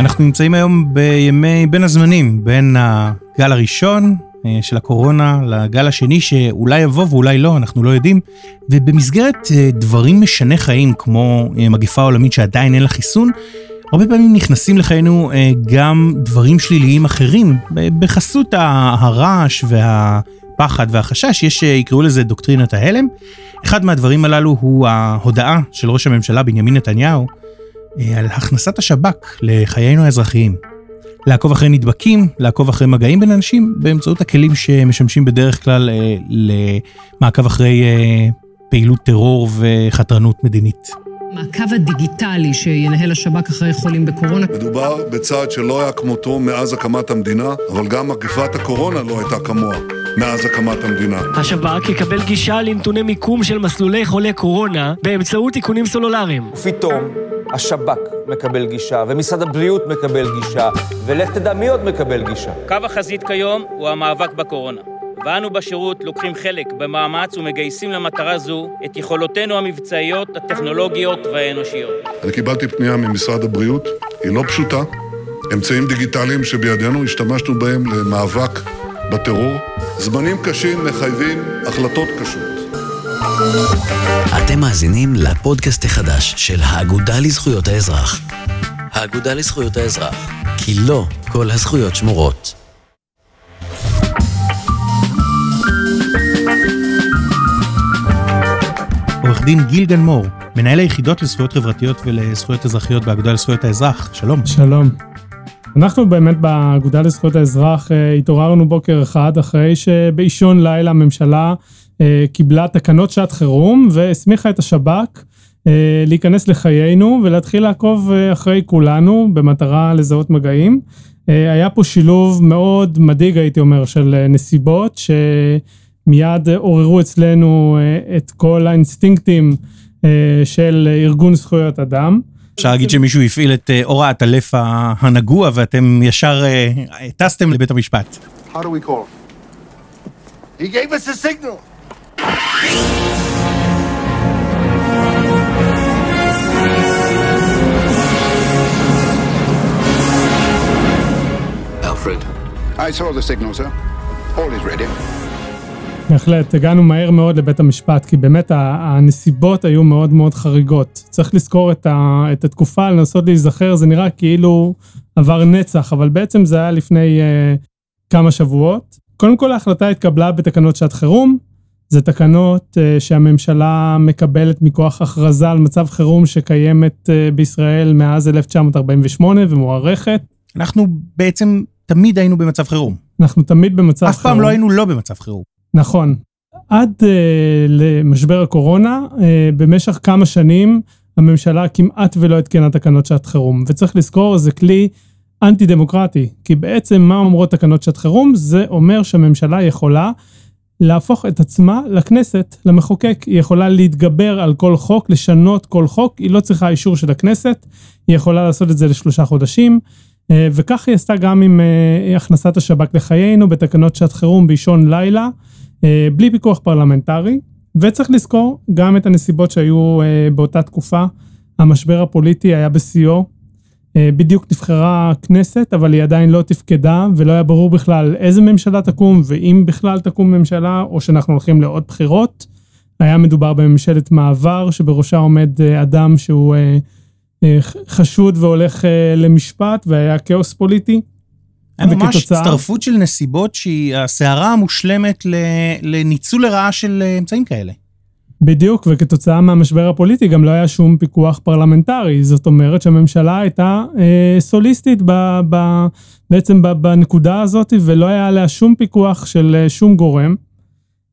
אנחנו נמצאים היום בימי בין הזמנים, בין הגל הראשון אה, של הקורונה לגל השני שאולי יבוא ואולי לא, אנחנו לא יודעים. ובמסגרת אה, דברים משני חיים כמו אה, מגיפה עולמית שעדיין אין לה חיסון, הרבה פעמים נכנסים לחיינו גם דברים שליליים אחרים בחסות הרעש והפחד והחשש, יש שיקראו לזה דוקטרינת ההלם. אחד מהדברים הללו הוא ההודעה של ראש הממשלה בנימין נתניהו על הכנסת השב"כ לחיינו האזרחיים. לעקוב אחרי נדבקים, לעקוב אחרי מגעים בין אנשים, באמצעות הכלים שמשמשים בדרך כלל אה, למעקב אחרי אה, פעילות טרור וחתרנות מדינית. מעקב הדיגיטלי שינהל השב"כ אחרי חולים בקורונה. מדובר בצעד שלא היה כמותו מאז הקמת המדינה, אבל גם מגפת הקורונה לא הייתה כמוה מאז הקמת המדינה. השב"כ יקבל גישה לנתוני מיקום של מסלולי חולי קורונה באמצעות איכונים סלולריים. ופתאום השב"כ מקבל גישה, ומשרד הבריאות מקבל גישה, ולך תדע מי עוד מקבל גישה. קו החזית כיום הוא המאבק בקורונה. ואנו בשירות לוקחים חלק במאמץ ומגייסים למטרה זו את יכולותינו המבצעיות, הטכנולוגיות והאנושיות. אני קיבלתי פנייה ממשרד הבריאות, היא לא פשוטה. אמצעים דיגיטליים שבידינו, השתמשנו בהם למאבק בטרור. זמנים קשים מחייבים החלטות קשות. אתם מאזינים לפודקאסט החדש של האגודה לזכויות האזרח. האגודה לזכויות האזרח, כי לא כל הזכויות שמורות. עורך דין גיל גנמור, מנהל היחידות לזכויות חברתיות ולזכויות אזרחיות באגודה לזכויות האזרח, שלום. שלום. אנחנו באמת באגודה לזכויות האזרח אה, התעוררנו בוקר אחד אחרי שבאישון לילה הממשלה אה, קיבלה תקנות שעת חירום והסמיכה את השב"כ אה, להיכנס לחיינו ולהתחיל לעקוב אחרי כולנו במטרה לזהות מגעים. היה פה שילוב מאוד מדאיג הייתי אומר של נסיבות שמיד עוררו אצלנו את כל האינסטינקטים של ארגון זכויות אדם. אפשר להגיד שמישהו הפעיל את הוראת הלף הנגוע ואתם ישר טסתם לבית המשפט. How do we call him? He gave us a signal. Alfred. I saw the signal, sir. All is ready. בהחלט, הגענו מהר מאוד לבית המשפט, כי באמת הנסיבות היו מאוד מאוד חריגות. צריך לזכור את, ה, את התקופה, לנסות להיזכר, זה נראה כאילו עבר נצח, אבל בעצם זה היה לפני uh, כמה שבועות. קודם כל ההחלטה התקבלה בתקנות שעת חירום, זה תקנות uh, שהממשלה מקבלת מכוח הכרזה על מצב חירום שקיימת uh, בישראל מאז 1948 ומוארכת. אנחנו בעצם תמיד היינו במצב חירום. אנחנו תמיד במצב אף חירום. אף פעם לא היינו לא במצב חירום. נכון. עד uh, למשבר הקורונה, uh, במשך כמה שנים הממשלה כמעט ולא התקנה תקנות שעת חירום. וצריך לזכור, זה כלי אנטי דמוקרטי, כי בעצם מה אומרות תקנות שעת חירום? זה אומר שהממשלה יכולה להפוך את עצמה לכנסת, למחוקק. היא יכולה להתגבר על כל חוק, לשנות כל חוק, היא לא צריכה אישור של הכנסת, היא יכולה לעשות את זה לשלושה חודשים, אה, וכך היא עשתה גם עם אה, הכנסת השב"כ לחיינו בתקנות שעת חירום באישון לילה, בלי פיקוח פרלמנטרי, וצריך לזכור גם את הנסיבות שהיו באותה תקופה. המשבר הפוליטי היה בשיאו, אה, בדיוק נבחרה כנסת, אבל היא עדיין לא תפקדה, ולא היה ברור בכלל איזה ממשלה תקום, ואם בכלל תקום ממשלה, או שאנחנו הולכים לעוד בחירות. היה מדובר בממשלת מעבר, שבראשה עומד אה, אדם שהוא אה, חשוד והולך למשפט, והיה כאוס פוליטי. ממש הצטרפות של נסיבות שהיא הסערה המושלמת לניצול לרעה של אמצעים כאלה. בדיוק, וכתוצאה מהמשבר הפוליטי גם לא היה שום פיקוח פרלמנטרי. זאת אומרת שהממשלה הייתה אה, סוליסטית ב, ב, בעצם ב, בנקודה הזאת, ולא היה עליה שום פיקוח של אה, שום גורם.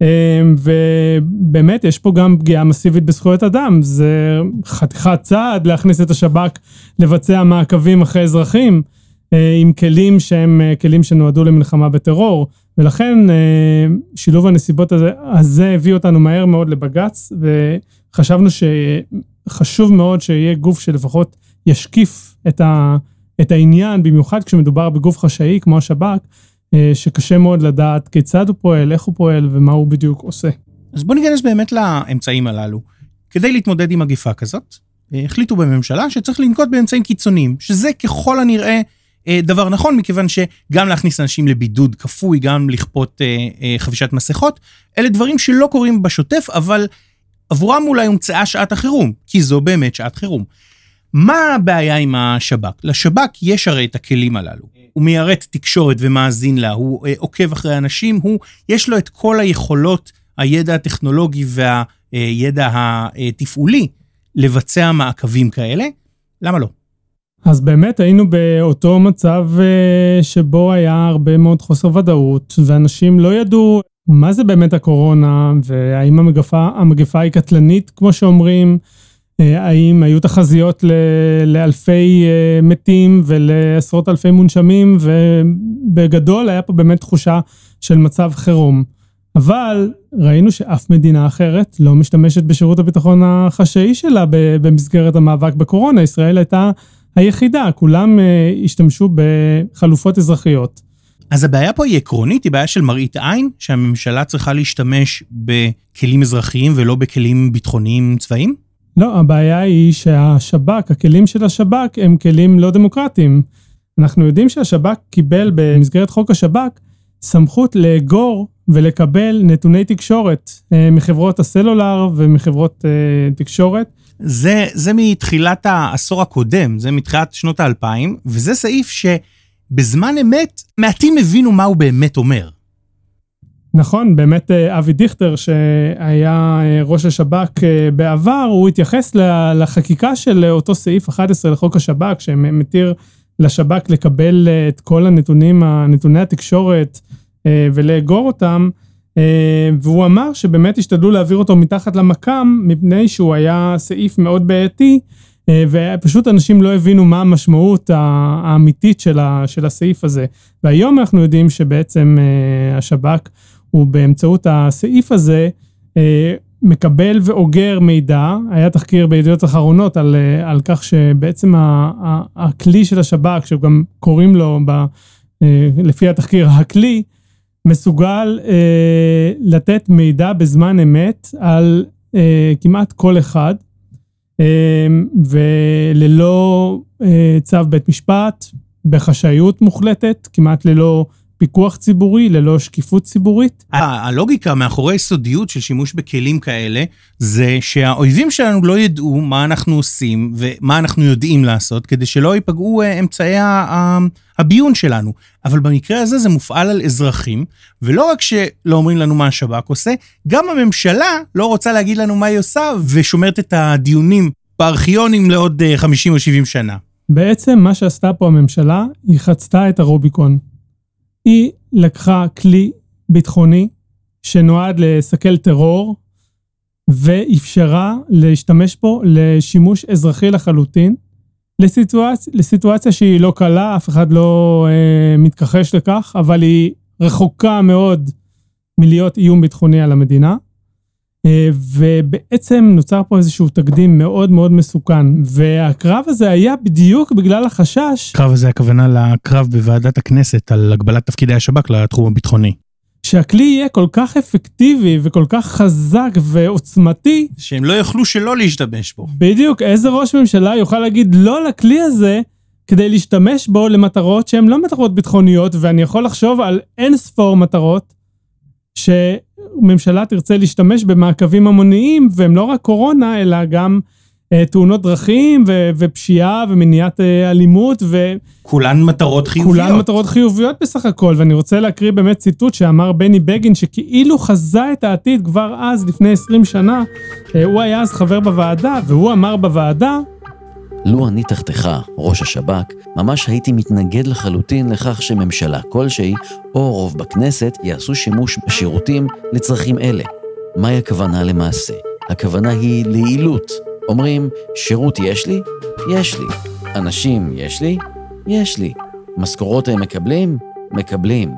אה, ובאמת, יש פה גם פגיעה מסיבית בזכויות אדם. זה חתיכת צעד להכניס את השב"כ לבצע מעקבים אחרי אזרחים, אה, עם כלים שהם אה, כלים שנועדו למלחמה בטרור. ולכן אה, שילוב הנסיבות הזה, הזה הביא אותנו מהר מאוד לבג"ץ, וחשבנו שחשוב מאוד שיהיה גוף שלפחות ישקיף את, ה, את העניין, במיוחד כשמדובר בגוף חשאי כמו השב"כ, אה, שקשה מאוד לדעת כיצד הוא פועל, איך הוא פועל ומה הוא בדיוק עושה. אז בוא ניכנס באמת לאמצעים הללו. כדי להתמודד עם מגיפה כזאת, אה, החליטו בממשלה שצריך לנקוט באמצעים קיצוניים, שזה ככל הנראה אה, דבר נכון, מכיוון שגם להכניס אנשים לבידוד כפוי, גם לכפות אה, אה, חבישת מסכות, אלה דברים שלא קורים בשוטף, אבל עבורם אולי הומצאה שעת החירום, כי זו באמת שעת חירום. מה הבעיה עם השב"כ? לשב"כ יש הרי את הכלים הללו. הוא מיירט תקשורת ומאזין לה, הוא אה, עוקב אחרי אנשים, הוא, יש לו את כל היכולות, הידע הטכנולוגי והידע התפעולי לבצע מעקבים כאלה. למה לא? אז באמת היינו באותו מצב אה, שבו היה הרבה מאוד חוסר ודאות, ואנשים לא ידעו מה זה באמת הקורונה, והאם המגפה, המגפה היא קטלנית, כמו שאומרים, אה, האם היו תחזיות לאלפי אה, מתים ולעשרות אלפי מונשמים, ובגדול היה פה באמת תחושה של מצב חירום. אבל ראינו שאף מדינה אחרת לא משתמשת בשירות הביטחון החשאי שלה במסגרת המאבק בקורונה. ישראל הייתה היחידה, כולם אה, השתמשו בחלופות אזרחיות. אז הבעיה פה היא עקרונית, היא בעיה של מראית עין, שהממשלה צריכה להשתמש בכלים אזרחיים ולא בכלים ביטחוניים צבאיים? לא, הבעיה היא שהשב"כ, הכלים של השב"כ הם כלים לא דמוקרטיים. אנחנו יודעים שהשב"כ קיבל במסגרת חוק השב"כ סמכות לאגור ולקבל נתוני תקשורת אה, מחברות הסלולר ומחברות אה, תקשורת. זה, זה מתחילת העשור הקודם, זה מתחילת שנות האלפיים, וזה סעיף שבזמן אמת מעטים הבינו מה הוא באמת אומר. נכון, באמת אה, אבי דיכטר, שהיה ראש השב"כ בעבר, הוא התייחס לחקיקה של אותו סעיף 11 לחוק השב"כ, שמתיר לשב"כ לקבל את כל הנתונים, נתוני התקשורת, אה, ולאגור אותם, אה, והוא אמר שבאמת השתדלו להעביר אותו מתחת למקם, מפני שהוא היה סעיף מאוד בעייתי, אה, ופשוט אנשים לא הבינו מה המשמעות האמיתית של, הסעיף הזה. והיום אנחנו יודעים שבעצם השב"כ הוא באמצעות הסעיף הזה, מקבל ואוגר מידע, היה תחקיר בידיעות אחרונות על, על כך שבעצם הכלי של השב"כ, שגם קוראים לו ב, לפי התחקיר הכלי, מסוגל אה, לתת מידע בזמן אמת על אה, כמעט כל אחד, אה, וללא אה, צו בית משפט, בחשאיות מוחלטת, כמעט ללא פיקוח ציבורי, ללא שקיפות ציבורית. הלוגיקה מאחורי סודיות של שימוש בכלים כאלה, זה שהאויבים שלנו לא ידעו מה אנחנו עושים ומה אנחנו יודעים לעשות, כדי שלא ייפגעו אה, אמצעי הביון שלנו. אבל במקרה הזה זה מופעל על אזרחים, ולא רק שלא אומרים לנו מה השב"כ עושה, גם הממשלה לא רוצה להגיד לנו מה היא עושה, ושומרת את הדיונים בארכיונים לעוד 50 אה, או 70 שנה. בעצם מה שעשתה פה הממשלה, היא חצתה את הרוביקון. היא לקחה כלי ביטחוני שנועד לסכל טרור, ואפשרה להשתמש בו לשימוש אזרחי לחלוטין, לסיטואצ... לסיטואציה שהיא לא קלה, אף אחד לא אה, מתכחש לכך, אבל היא רחוקה מאוד מלהיות איום ביטחוני על המדינה. ובעצם נוצר פה איזשהו תקדים מאוד מאוד מסוכן, והקרב הזה היה בדיוק בגלל החשש. הקרב הזה הכוונה לקרב בוועדת הכנסת על הגבלת תפקידי השב"כ לתחום הביטחוני. שהכלי יהיה כל כך אפקטיבי וכל כך חזק ועוצמתי. שהם לא יוכלו שלא להשתמש בו. בדיוק, איזה ראש ממשלה יוכל להגיד לא לכלי הזה כדי להשתמש בו למטרות שהן לא מטרות ביטחוניות, ואני יכול לחשוב על אין ספור מטרות שממשלה תרצה להשתמש במעקבים המוניים, והם לא רק קורונה, אלא גם אה, תאונות דרכים ו- ופשיעה ומניעת אה, אלימות ו... כולן מטרות חיוביות. כולן מטרות חיוביות בסך הכל, ואני רוצה להקריא באמת ציטוט שאמר בני בגין, שכאילו חזה את העתיד כבר אז, לפני 20 שנה, אה, הוא היה אז חבר בוועדה, והוא אמר בוועדה, לו אני תחתיך, ראש השב"כ, ממש הייתי מתנגד לחלוטין לכך שממשלה כלשהי, או רוב בכנסת, יעשו שימוש בשירותים לצרכים אלה. מהי הכוונה למעשה? הכוונה היא ליעילות. אומרים, שירות יש לי? יש לי. אנשים יש לי? יש לי. משכורות הם מקבלים? מקבלים.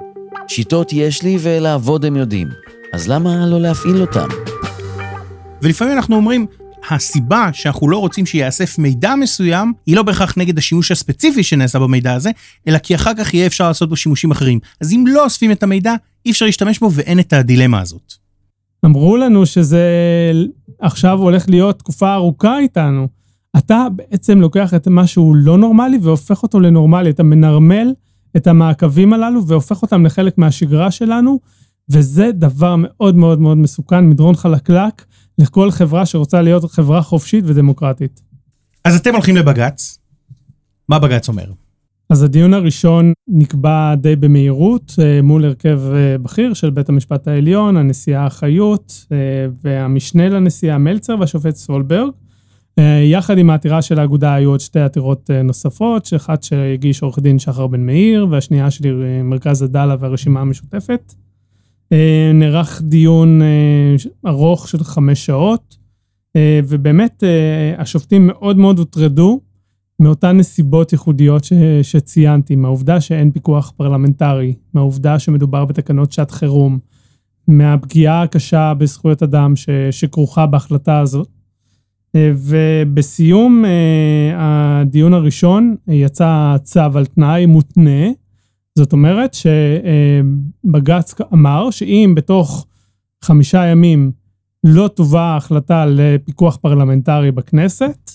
שיטות יש לי ולעבוד הם יודעים. אז למה לא להפעיל אותם? ולפעמים אנחנו אומרים, הסיבה שאנחנו לא רוצים שייאסף מידע מסוים, היא לא בהכרח נגד השימוש הספציפי שנעשה במידע הזה, אלא כי אחר כך יהיה אפשר לעשות בו שימושים אחרים. אז אם לא אוספים את המידע, אי אפשר להשתמש בו ואין את הדילמה הזאת. אמרו לנו שזה עכשיו הולך להיות תקופה ארוכה איתנו. אתה בעצם לוקח את מה שהוא לא נורמלי והופך אותו לנורמלי. אתה מנרמל את המעקבים הללו והופך אותם לחלק מהשגרה שלנו, וזה דבר מאוד מאוד מאוד מסוכן, מדרון חלקלק, לכל חברה שרוצה להיות חברה חופשית ודמוקרטית. אז אתם הולכים לבג"ץ, מה בג"ץ אומר? אז הדיון הראשון נקבע די במהירות אה, מול הרכב אה, בכיר של בית המשפט העליון, הנשיאה חיות אה, והמשנה לנשיאה מלצר והשופט סולברג. יחד עם העתירה של האגודה היו עוד שתי עתירות נוספות, שאחת שהגיש עורך דין שחר בן מאיר והשנייה שלי מרכז עדאלה והרשימה המשותפת. נערך דיון ארוך של חמש שעות, ובאמת השופטים מאוד מאוד הוטרדו מאותן נסיבות ייחודיות ש, שציינתי, מהעובדה שאין פיקוח פרלמנטרי, מהעובדה שמדובר בתקנות שעת חירום, מהפגיעה הקשה בזכויות אדם ש, שכרוכה בהחלטה הזאת. אה, ובסיום אה, הדיון הראשון יצא צו על תנאי מותנה, זאת אומרת שבג"ץ אמר שאם בתוך חמישה ימים לא תובא החלטה לפיקוח פרלמנטרי בכנסת,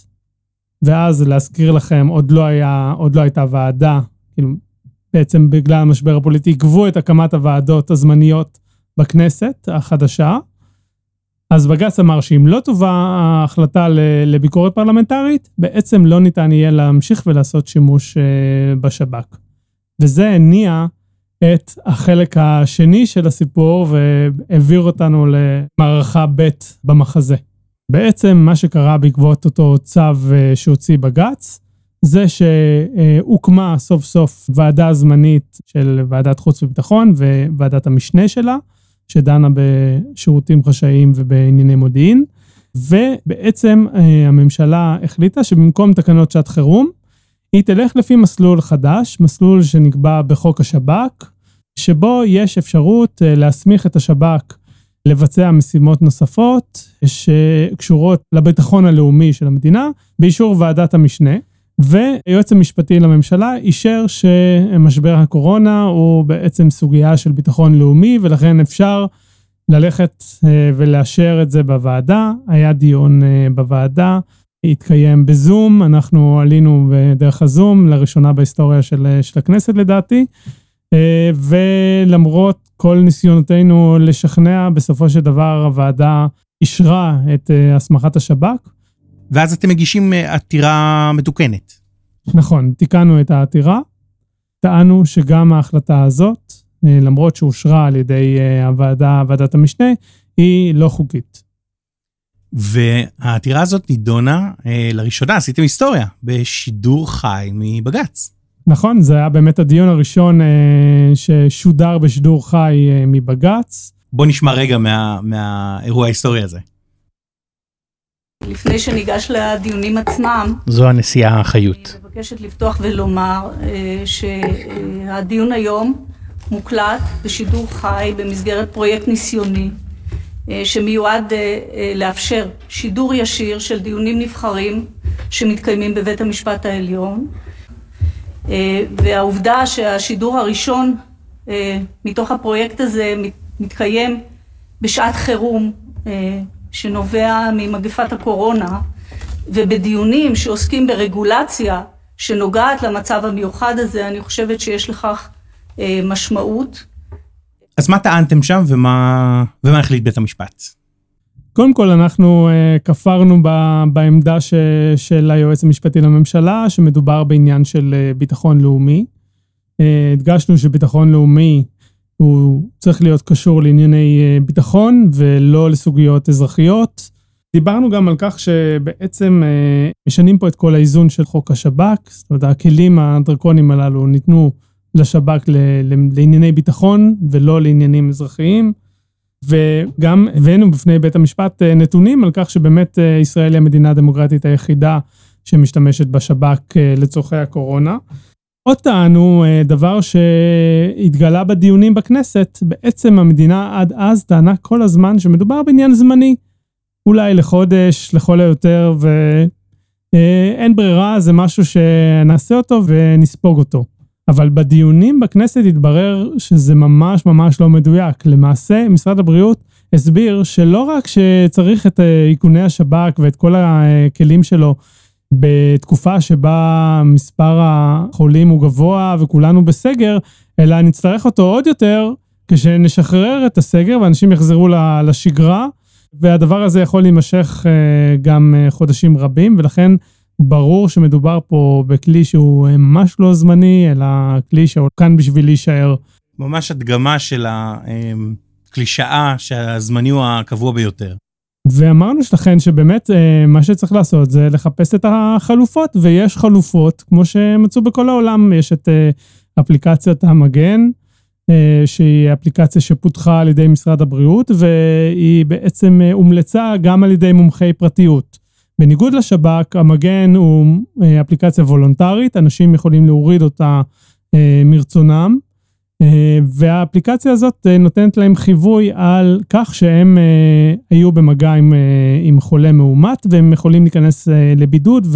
ואז להזכיר לכם, עוד לא היה, עוד לא הייתה ועדה, כאילו, בעצם בגלל המשבר הפוליטי, עיכבו את הקמת הוועדות הזמניות בכנסת החדשה. אז בג"ץ אמר שאם לא תובא ההחלטה לביקורת פרלמנטרית, בעצם לא ניתן יהיה להמשיך ולעשות שימוש אה, בשב"כ. וזה הניע את החלק השני של הסיפור והעביר אותנו למערכה ב' במחזה. בעצם מה שקרה בעקבות אותו צו אה, שהוציא בג"ץ, זה שהוקמה סוף סוף ועדה זמנית של ועדת חוץ וביטחון וועדת המשנה שלה, שדנה בשירותים חשאיים ובענייני מודיעין, ובעצם אה, הממשלה החליטה שבמקום תקנות שעת חירום, היא תלך לפי מסלול חדש, מסלול שנקבע בחוק השב"כ, שבו יש אפשרות אה, להסמיך את השב"כ לבצע משימות נוספות שקשורות לביטחון הלאומי של המדינה, באישור ועדת המשנה. והיועץ המשפטי לממשלה אישר שמשבר הקורונה הוא בעצם סוגיה של ביטחון לאומי, ולכן אפשר ללכת אה, ולאשר את זה בוועדה. היה דיון אה, בוועדה, התקיים בזום, אנחנו עלינו בדרך הזום, לראשונה בהיסטוריה של, של הכנסת לדעתי. אה, ולמרות כל ניסיונותינו לשכנע, בסופו של דבר הוועדה אישרה את אה, הסמכת השב"כ. ואז אתם מגישים אה, עתירה מתוקנת. נכון, תיקנו את העתירה. טענו שגם ההחלטה הזאת, למרות שאושרה על ידי הוועדה, ועדת המשנה, היא לא חוקית. והעתירה הזאת נידונה, לראשונה עשיתם היסטוריה, בשידור חי מבג"ץ. נכון, זה היה באמת הדיון הראשון אה, ששודר בשידור חי אה, מבג"ץ. בוא נשמע רגע מה, מהאירוע ההיסטורי הזה. לפני שניגש לדיונים עצמם, זו הנשיאה חיות. אני מבקשת לפתוח ולומר אה, שהדיון היום מוקלט בשידור חי במסגרת פרויקט ניסיוני אה, שמיועד אה, אה, לאפשר שידור ישיר של דיונים נבחרים שמתקיימים בבית המשפט העליון אה, והעובדה שהשידור הראשון אה, מתוך הפרויקט הזה מתקיים בשעת חירום אה, שנובע ממגפת הקורונה ובדיונים שעוסקים ברגולציה שנוגעת למצב המיוחד הזה, אני חושבת שיש לכך משמעות. אז מה טענתם שם ומה, ומה החליט בית המשפט? קודם כל, אנחנו uh, כפרנו ב, בעמדה ש, של היועץ המשפטי לממשלה, שמדובר בעניין של uh, ביטחון לאומי. Uh, הדגשנו שביטחון לאומי הוא צריך להיות קשור לענייני uh, ביטחון ולא לסוגיות אזרחיות. דיברנו גם על כך שבעצם uh, משנים פה את כל האיזון של חוק השב"כ, זאת אומרת, הכלים הדרקוניים הללו ניתנו לשב"כ לענייני ביטחון ולא לעניינים אזרחיים. וגם הבאנו בפני בית המשפט אה, נתונים על כך שבאמת אה, ישראל היא המדינה הדמוקרטית היחידה שמשתמשת בשב"כ אה, לצורכי הקורונה. עוד טענו דבר שהתגלה בדיונים בכנסת, בעצם המדינה עד אז טענה כל הזמן שמדובר בעניין זמני. אולי לחודש, לכל היותר, ואין ברירה, זה משהו שנעשה אותו ונספוג אותו. אבל בדיונים בכנסת התברר שזה ממש ממש לא מדויק. למעשה, משרד הבריאות הסביר שלא רק שצריך את אה, איכוני השב"כ ואת כל הכלים שלו בתקופה שבה מספר החולים הוא גבוה וכולנו בסגר, אלא נצטרך אותו עוד יותר כשנשחרר את הסגר ואנשים יחזרו לשגרה, והדבר הזה יכול להימשך אה, גם אה, חודשים רבים, ולכן ברור שמדובר פה בכלי שהוא ממש לא זמני, אלא כלי שהוא כאן בשביל להישאר. ממש הדגמה של הקלישאה שהזמני הוא הקבוע ביותר. ואמרנו לכן שבאמת אה, מה שצריך לעשות זה לחפש את החלופות, ויש חלופות, כמו שמצאו בכל העולם, יש את אפליקציית המגן, אה, שהיא אפליקציה שפותחה על ידי משרד הבריאות, והיא בעצם אה, הומלצה גם על ידי מומחי פרטיות. בניגוד לשב"כ, המגן הוא אה, אפליקציה וולונטרית, אנשים יכולים להוריד אותה מרצונם, והאפליקציה הזאת נותנת להם חיווי על כך שהם היו במגע עם, עם חולה מאומת, והם יכולים להיכנס לבידוד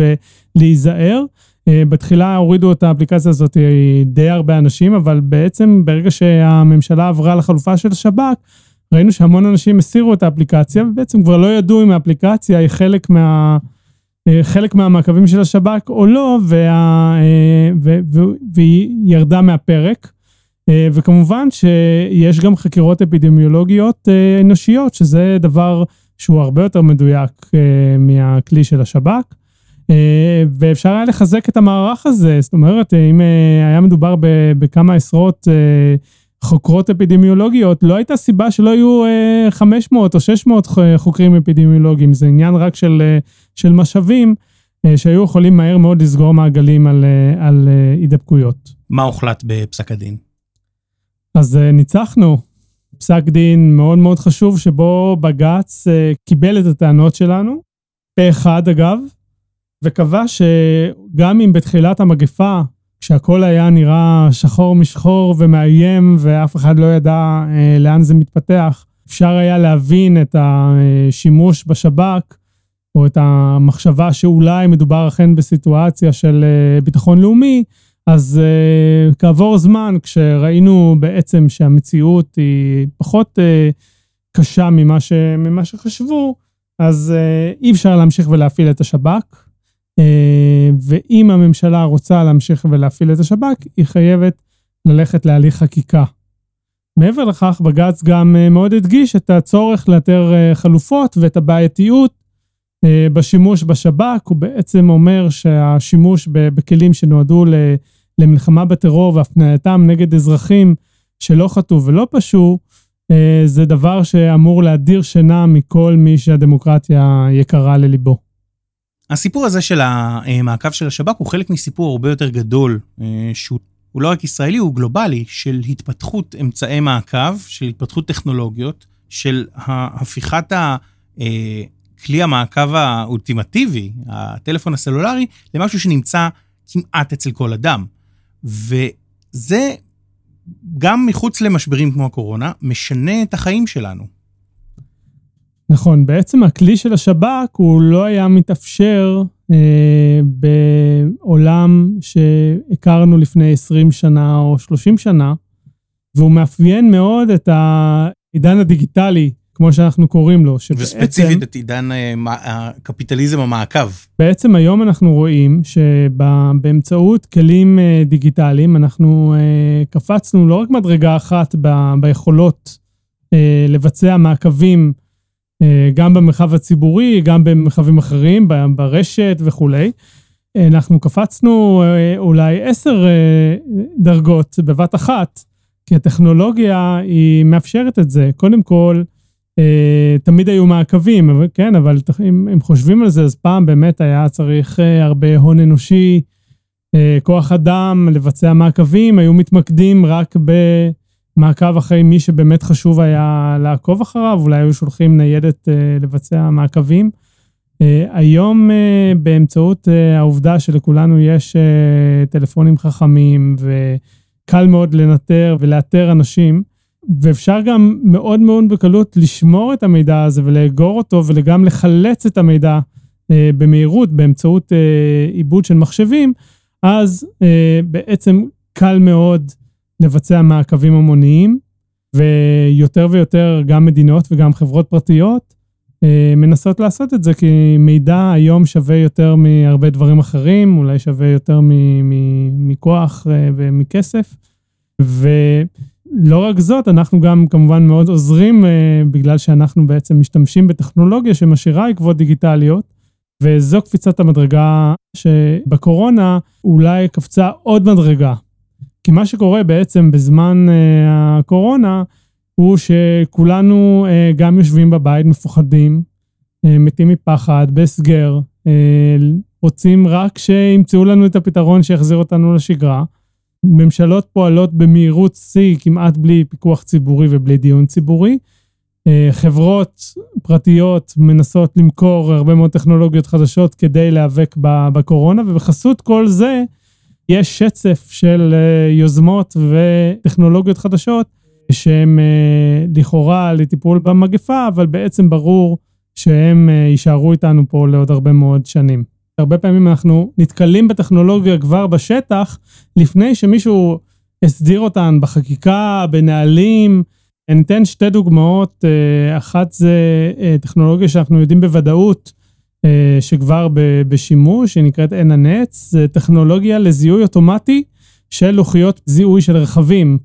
ולהיזהר. אה, בתחילה הורידו את האפליקציה הזאת אה, די הרבה אנשים, אבל בעצם ברגע שהממשלה עברה לחלופה של השב"כ, ראינו שהמון אנשים הסירו את האפליקציה, ובעצם כבר לא ידעו אם האפליקציה היא חלק מה... אה, חלק מהמעקבים של השב"כ או לא, וה... ו... ו... והיא ירדה מהפרק. וכמובן שיש גם חקירות אפידמיולוגיות אנושיות, שזה דבר שהוא הרבה יותר מדויק מהכלי של השב"כ. אה, ואפשר היה לחזק את המערך הזה, זאת אומרת, אם אה, היה מדובר בכמה עשרות אה, חוקרות אפידמיולוגיות, לא הייתה סיבה שלא יהיו 500 או 600 חוקרים אפידמיולוגיים, זה עניין רק של, של משאבים, שהיו יכולים מהר מאוד לסגור מעגלים על, על הידבקויות. מה הוחלט בפסק הדין? אז ניצחנו. פסק דין מאוד מאוד חשוב, שבו בג"ץ קיבל את הטענות שלנו, פה אחד אגב, וקבע שגם אם בתחילת המגפה, כשהכול היה נראה שחור משחור ומאיים ואף אחד לא ידע אה, לאן זה מתפתח, אפשר היה להבין את השימוש בשב"כ, או את המחשבה שאולי מדובר אכן בסיטואציה של אה, ביטחון לאומי, אז uh, כעבור זמן, כשראינו בעצם שהמציאות היא פחות קשה ממה, ש, ממה שחשבו, אז אי אפשר להמשיך ולהפעיל את השב"כ. אה, ואם הממשלה רוצה להמשיך ולהפעיל את השב"כ, היא חייבת ללכת להליך חקיקה. מעבר לכך, בג"ץ גם אה, מאוד הדגיש את הצורך לאתר אה, חלופות ואת הבעייתיות בשימוש בשב"כ. הוא בעצם אומר שהשימוש בכלים שנועדו למלחמה בטרור והפנייתם נגד אזרחים שלא חטאו ולא פשעו, זה דבר שאמור להדיר שינה מכל מי שהדמוקרטיה יקרה לליבו. הסיפור הזה של המעקב של השב"כ הוא חלק מסיפור הרבה יותר גדול, אה, שהוא לא רק ישראלי, הוא גלובלי, של התפתחות אמצעי מעקב, של התפתחות טכנולוגיות, של הפיכת אה, כלי המעקב האולטימטיבי, הטלפון הסלולרי, למשהו שנמצא כמעט אצל כל אדם. וזה, גם מחוץ למשברים כמו הקורונה, משנה את החיים שלנו. נכון, בעצם הכלי של השב"כ הוא לא היה מתאפשר אה, בעולם שהכרנו לפני 20 שנה או 30 שנה, והוא מאפיין מאוד את העידן הדיגיטלי, כמו שאנחנו קוראים לו, שבעצם... וספציפית את עידן אה, הקפיטליזם המעקב. בעצם היום אנחנו רואים שבאמצעות כלים אה, דיגיטליים אנחנו אה, קפצנו לא רק מדרגה אחת ב, ביכולות אה, לבצע מעקבים, גם במרחב הציבורי, גם במרחבים אחרים, ברשת וכולי. אנחנו קפצנו אה, אולי עשר אה, דרגות בבת אחת, כי הטכנולוגיה היא מאפשרת את זה. קודם כל, תמיד היו מעקבים, כן, אבל אם, אם חושבים על זה, אז פעם באמת היה צריך הרבה הון אנושי, כוח אדם, לבצע מעקבים, היו מתמקדים רק ב... מעקב אחרי מי שבאמת חשוב היה לעקוב אחריו, אולי היו שולחים ניידת uh, לבצע מעקבים. Uh, היום uh, באמצעות uh, העובדה שלכולנו יש uh, טלפונים חכמים וקל מאוד לנטר ולאתר אנשים, ואפשר גם מאוד מאוד בקלות לשמור את המידע הזה ולאגור אותו וגם לחלץ את המידע uh, במהירות באמצעות uh, עיבוד של מחשבים, אז uh, בעצם קל מאוד לבצע מעקבים המוניים, ויותר ויותר גם מדינות וגם חברות פרטיות אה, מנסות לעשות את זה, כי מידע היום שווה יותר מהרבה דברים אחרים, אולי שווה יותר מכוח אה, ומכסף. ולא רק זאת, אנחנו גם כמובן מאוד עוזרים, בגלל שאנחנו בעצם משתמשים בטכנולוגיה שמשאירה עקבות דיגיטליות, וזו קפיצת המדרגה שבקורונה אולי קפצה עוד מדרגה. כי מה שקורה בעצם בזמן הקורונה, הוא שכולנו אה, גם יושבים בבית מפוחדים, אה, מתים מפחד, בהסגר, אה, רוצים רק שימצאו לנו את הפתרון שיחזיר אותנו לשגרה. ממשלות פועלות במהירות שיא, כמעט בלי פיקוח ציבורי ובלי דיון ציבורי. חברות פרטיות מנסות למכור הרבה מאוד טכנולוגיות חדשות כדי להיאבק בקורונה, ובחסות כל זה יש שצף של יוזמות וטכנולוגיות חדשות שהם אה, לכאורה לטיפול במגפה, אבל בעצם ברור שהם אה, יישארו איתנו פה לעוד הרבה מאוד שנים. הרבה פעמים אנחנו נתקלים בטכנולוגיה כבר בשטח, לפני שמישהו הסדיר אותן בחקיקה, בנהלים. אני אתן שתי דוגמאות, אה, אחת זה טכנולוגיה שאנחנו יודעים בוודאות שכבר בשימוש, היא נקראת עין הנץ, זה טכנולוגיה לזיהוי אוטומטי של לוחיות זיהוי של רכבים.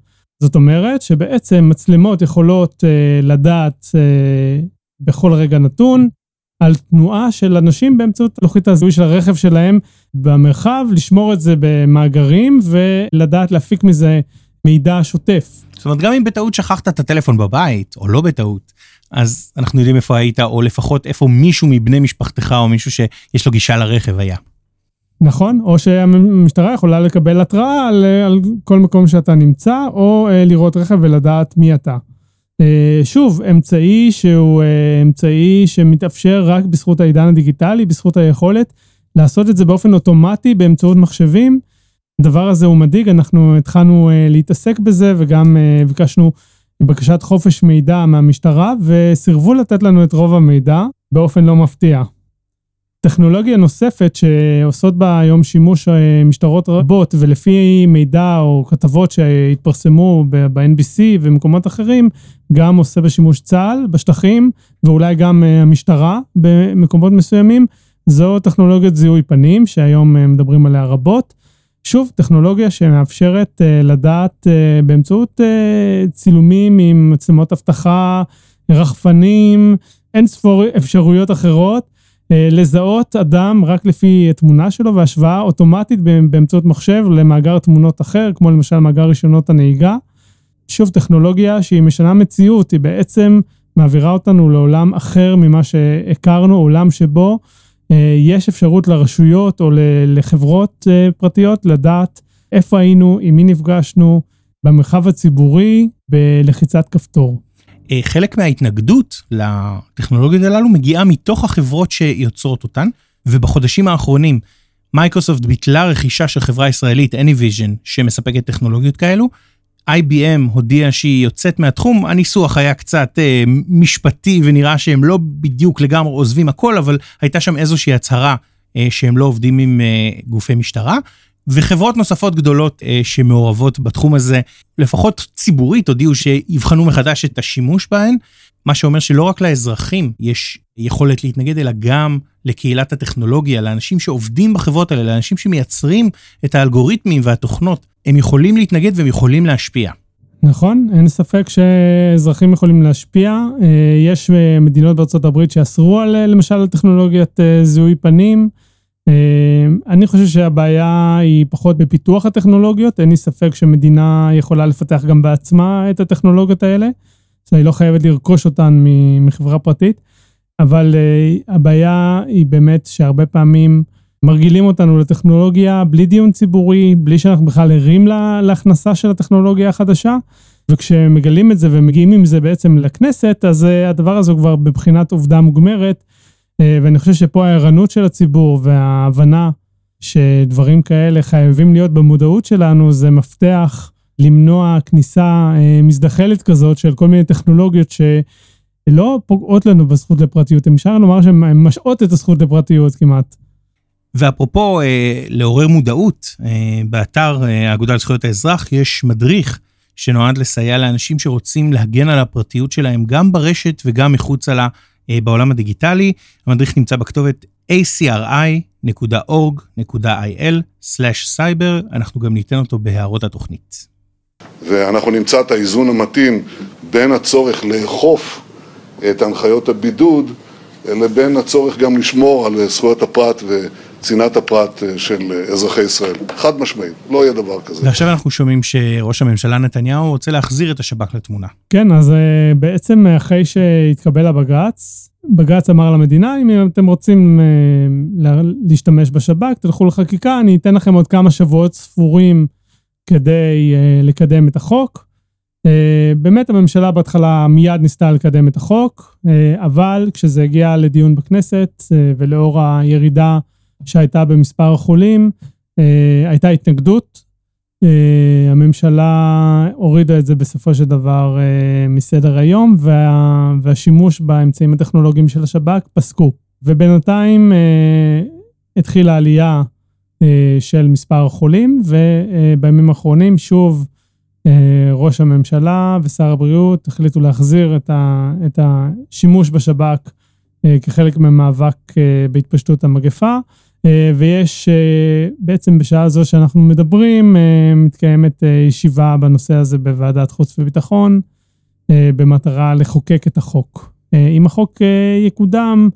זאת אומרת שבעצם מצלמות יכולות אה, לדעת אה, בכל רגע נתון על תנועה של אנשים באמצעות לוחית הזיהוי של הרכב שלהם במרחב, לשמור את זה במאגרים ולדעת להפיק מזה מידע שוטף. זאת אומרת, גם אם בטעות שכחת את הטלפון בבית, או לא בטעות, אז אנחנו יודעים איפה היית, או לפחות איפה מישהו מבני משפחתך, או מישהו שיש לו גישה לרכב היה. נכון, או שהמשטרה יכולה לקבל התראה על, על כל מקום שאתה נמצא, או uh, לראות רכב ולדעת מי אתה. Uh, שוב, אמצעי שהוא uh, אמצעי שמתאפשר רק בזכות העידן הדיגיטלי, בזכות היכולת לעשות את זה באופן אוטומטי באמצעות מחשבים. הדבר הזה הוא מדאיג, אנחנו התחלנו uh, להתעסק בזה וגם uh, ביקשנו בקשת חופש מידע מהמשטרה, וסירבו לתת לנו את רוב המידע באופן לא מפתיע. טכנולוגיה נוספת שעושות בה היום שימוש אה, משטרות רבות, ולפי מידע או כתבות שהתפרסמו ב-NBC ומקומות אחרים, גם עושה בשימוש צה"ל בשטחים, ואולי גם אה, המשטרה במקומות מסוימים, זו טכנולוגיית זיהוי פנים, שהיום אה, מדברים עליה רבות. שוב, טכנולוגיה שמאפשרת לדעת באמצעות צילומים עם מצלמות אבטחה, רחפנים, אין ספור אפשרויות אחרות. אה, לזהות אדם רק לפי תמונה שלו והשוואה אוטומטית באמצעות מחשב למאגר תמונות אחר, כמו למשל מאגר רישיונות הנהיגה. שוב, טכנולוגיה שהיא משנה מציאות, היא בעצם מעבירה אותנו לעולם אחר ממה שהכרנו, עולם שבו יש אפשרות לרשויות או לחברות אה, פרטיות לדעת איפה היינו, עם מי נפגשנו, במרחב הציבורי, בלחיצת כפתור. אה, חלק מההתנגדות לטכנולוגיות הללו מגיעה מתוך החברות שיוצרות אותן, ובחודשים האחרונים מייקרוסופט ביטלה רכישה של חברה ישראלית, Anyvision, שמספקת טכנולוגיות כאלו. IBM הודיעה שהיא יוצאת מהתחום, הניסוח היה קצת אה, משפטי ונראה שהם לא בדיוק לגמרי עוזבים הכל, אבל הייתה שם איזושהי הצהרה אה, שהם לא עובדים עם אה, גופי משטרה. וחברות נוספות גדולות אה, שמעורבות בתחום הזה, לפחות ציבורית, הודיעו שיבחנו מחדש את השימוש בהן, מה שאומר שלא רק לאזרחים יש יכולת להתנגד, אלא גם לקהילת הטכנולוגיה, לאנשים שעובדים בחברות האלה, לאנשים שמייצרים את האלגוריתמים והתוכנות, הם יכולים להתנגד והם יכולים להשפיע. נכון, אין ספק שאזרחים יכולים להשפיע. אה, יש אה, מדינות בארצות הברית שאסרו על, למשל, על טכנולוגיית אה, זיהוי פנים. אני חושב שהבעיה היא פחות בפיתוח הטכנולוגיות, אין לי ספק שמדינה יכולה לפתח גם בעצמה את הטכנולוגיות האלה, אז היא לא חייבת לרכוש אותן מחברה פרטית, אבל uh, הבעיה היא באמת שהרבה פעמים מרגילים אותנו לטכנולוגיה בלי דיון ציבורי, בלי שאנחנו בכלל ערים לה, להכנסה של הטכנולוגיה החדשה, וכשמגלים את זה ומגיעים עם זה בעצם לכנסת, אז uh, הדבר הזה הוא כבר בבחינת עובדה מוגמרת. אה, ואני חושב שפה הערנות של הציבור וההבנה שדברים כאלה חייבים להיות במודעות שלנו, זה מפתח למנוע כניסה אה, מזדחלת כזאת של כל מיני טכנולוגיות שלא פוגעות לנו בזכות לפרטיות, אפשר לומר שהן משעות את הזכות לפרטיות כמעט. ואפרופו אה, לעורר מודעות, אה, באתר אה, האגודה לזכויות האזרח יש מדריך שנועד לסייע לאנשים שרוצים להגן על הפרטיות שלהם גם ברשת וגם מחוצה לה בעולם הדיגיטלי. המדריך נמצא בכתובת acri.org.il/cyber, אנחנו גם ניתן אותו בהערות התוכנית. ואנחנו נמצא את האיזון המתאים בין הצורך לאכוף את הנחיות הבידוד לבין הצורך גם לשמור על זכויות הפרט וצנעת הפרט של אזרחי ישראל. חד משמעית, לא יהיה דבר כזה. ועכשיו אנחנו שומעים שראש הממשלה נתניהו רוצה להחזיר את השב"כ לתמונה. כן, אז בעצם אחרי שהתקבל הבג"ץ, בג"ץ אמר למדינה, אם אתם רוצים להשתמש בשב"כ, תלכו לחקיקה, אני אתן לכם עוד כמה שבועות ספורים כדי לקדם את החוק. באמת הממשלה בהתחלה מיד ניסתה לקדם את החוק, אבל כשזה הגיע לדיון בכנסת ולאור הירידה שהייתה במספר החולים, הייתה התנגדות. הממשלה הורידה את זה בסופו של דבר מסדר היום, וה, והשימוש באמצעים הטכנולוגיים של השב"כ פסקו. ובינתיים התחילה עלייה של מספר החולים, ובימים האחרונים שוב, ראש הממשלה ושר הבריאות החליטו להחזיר את השימוש בשב"כ כחלק ממאבק בהתפשטות המגפה, ויש בעצם בשעה זו שאנחנו מדברים, מתקיימת ישיבה בנושא הזה בוועדת חוץ וביטחון, במטרה לחוקק את החוק. אם החוק יקודם,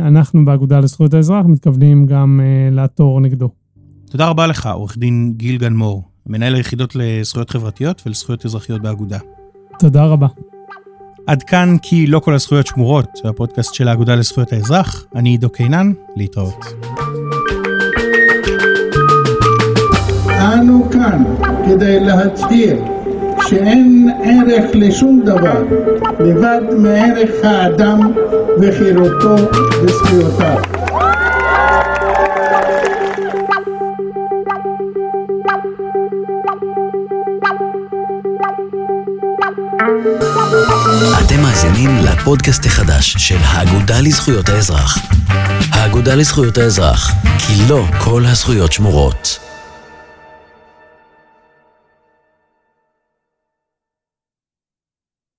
אנחנו באגודה לזכויות האזרח מתכוונים גם לעתור נגדו. תודה רבה לך, עורך דין גיל גנמור. מנהל היחידות לזכויות חברתיות ולזכויות אזרחיות באגודה. תודה רבה. עד כאן כי לא כל הזכויות שמורות, הפודקאסט של האגודה לזכויות האזרח. אני עידו קינן, להתראות. אנו כאן כדי להצהיר שאין ערך לשום דבר לבד מערך האדם וחירותו וזכויותיו. אתם מאזינים לפודקאסט החדש של האגודה לזכויות האזרח. האגודה לזכויות האזרח, כי לא כל הזכויות שמורות.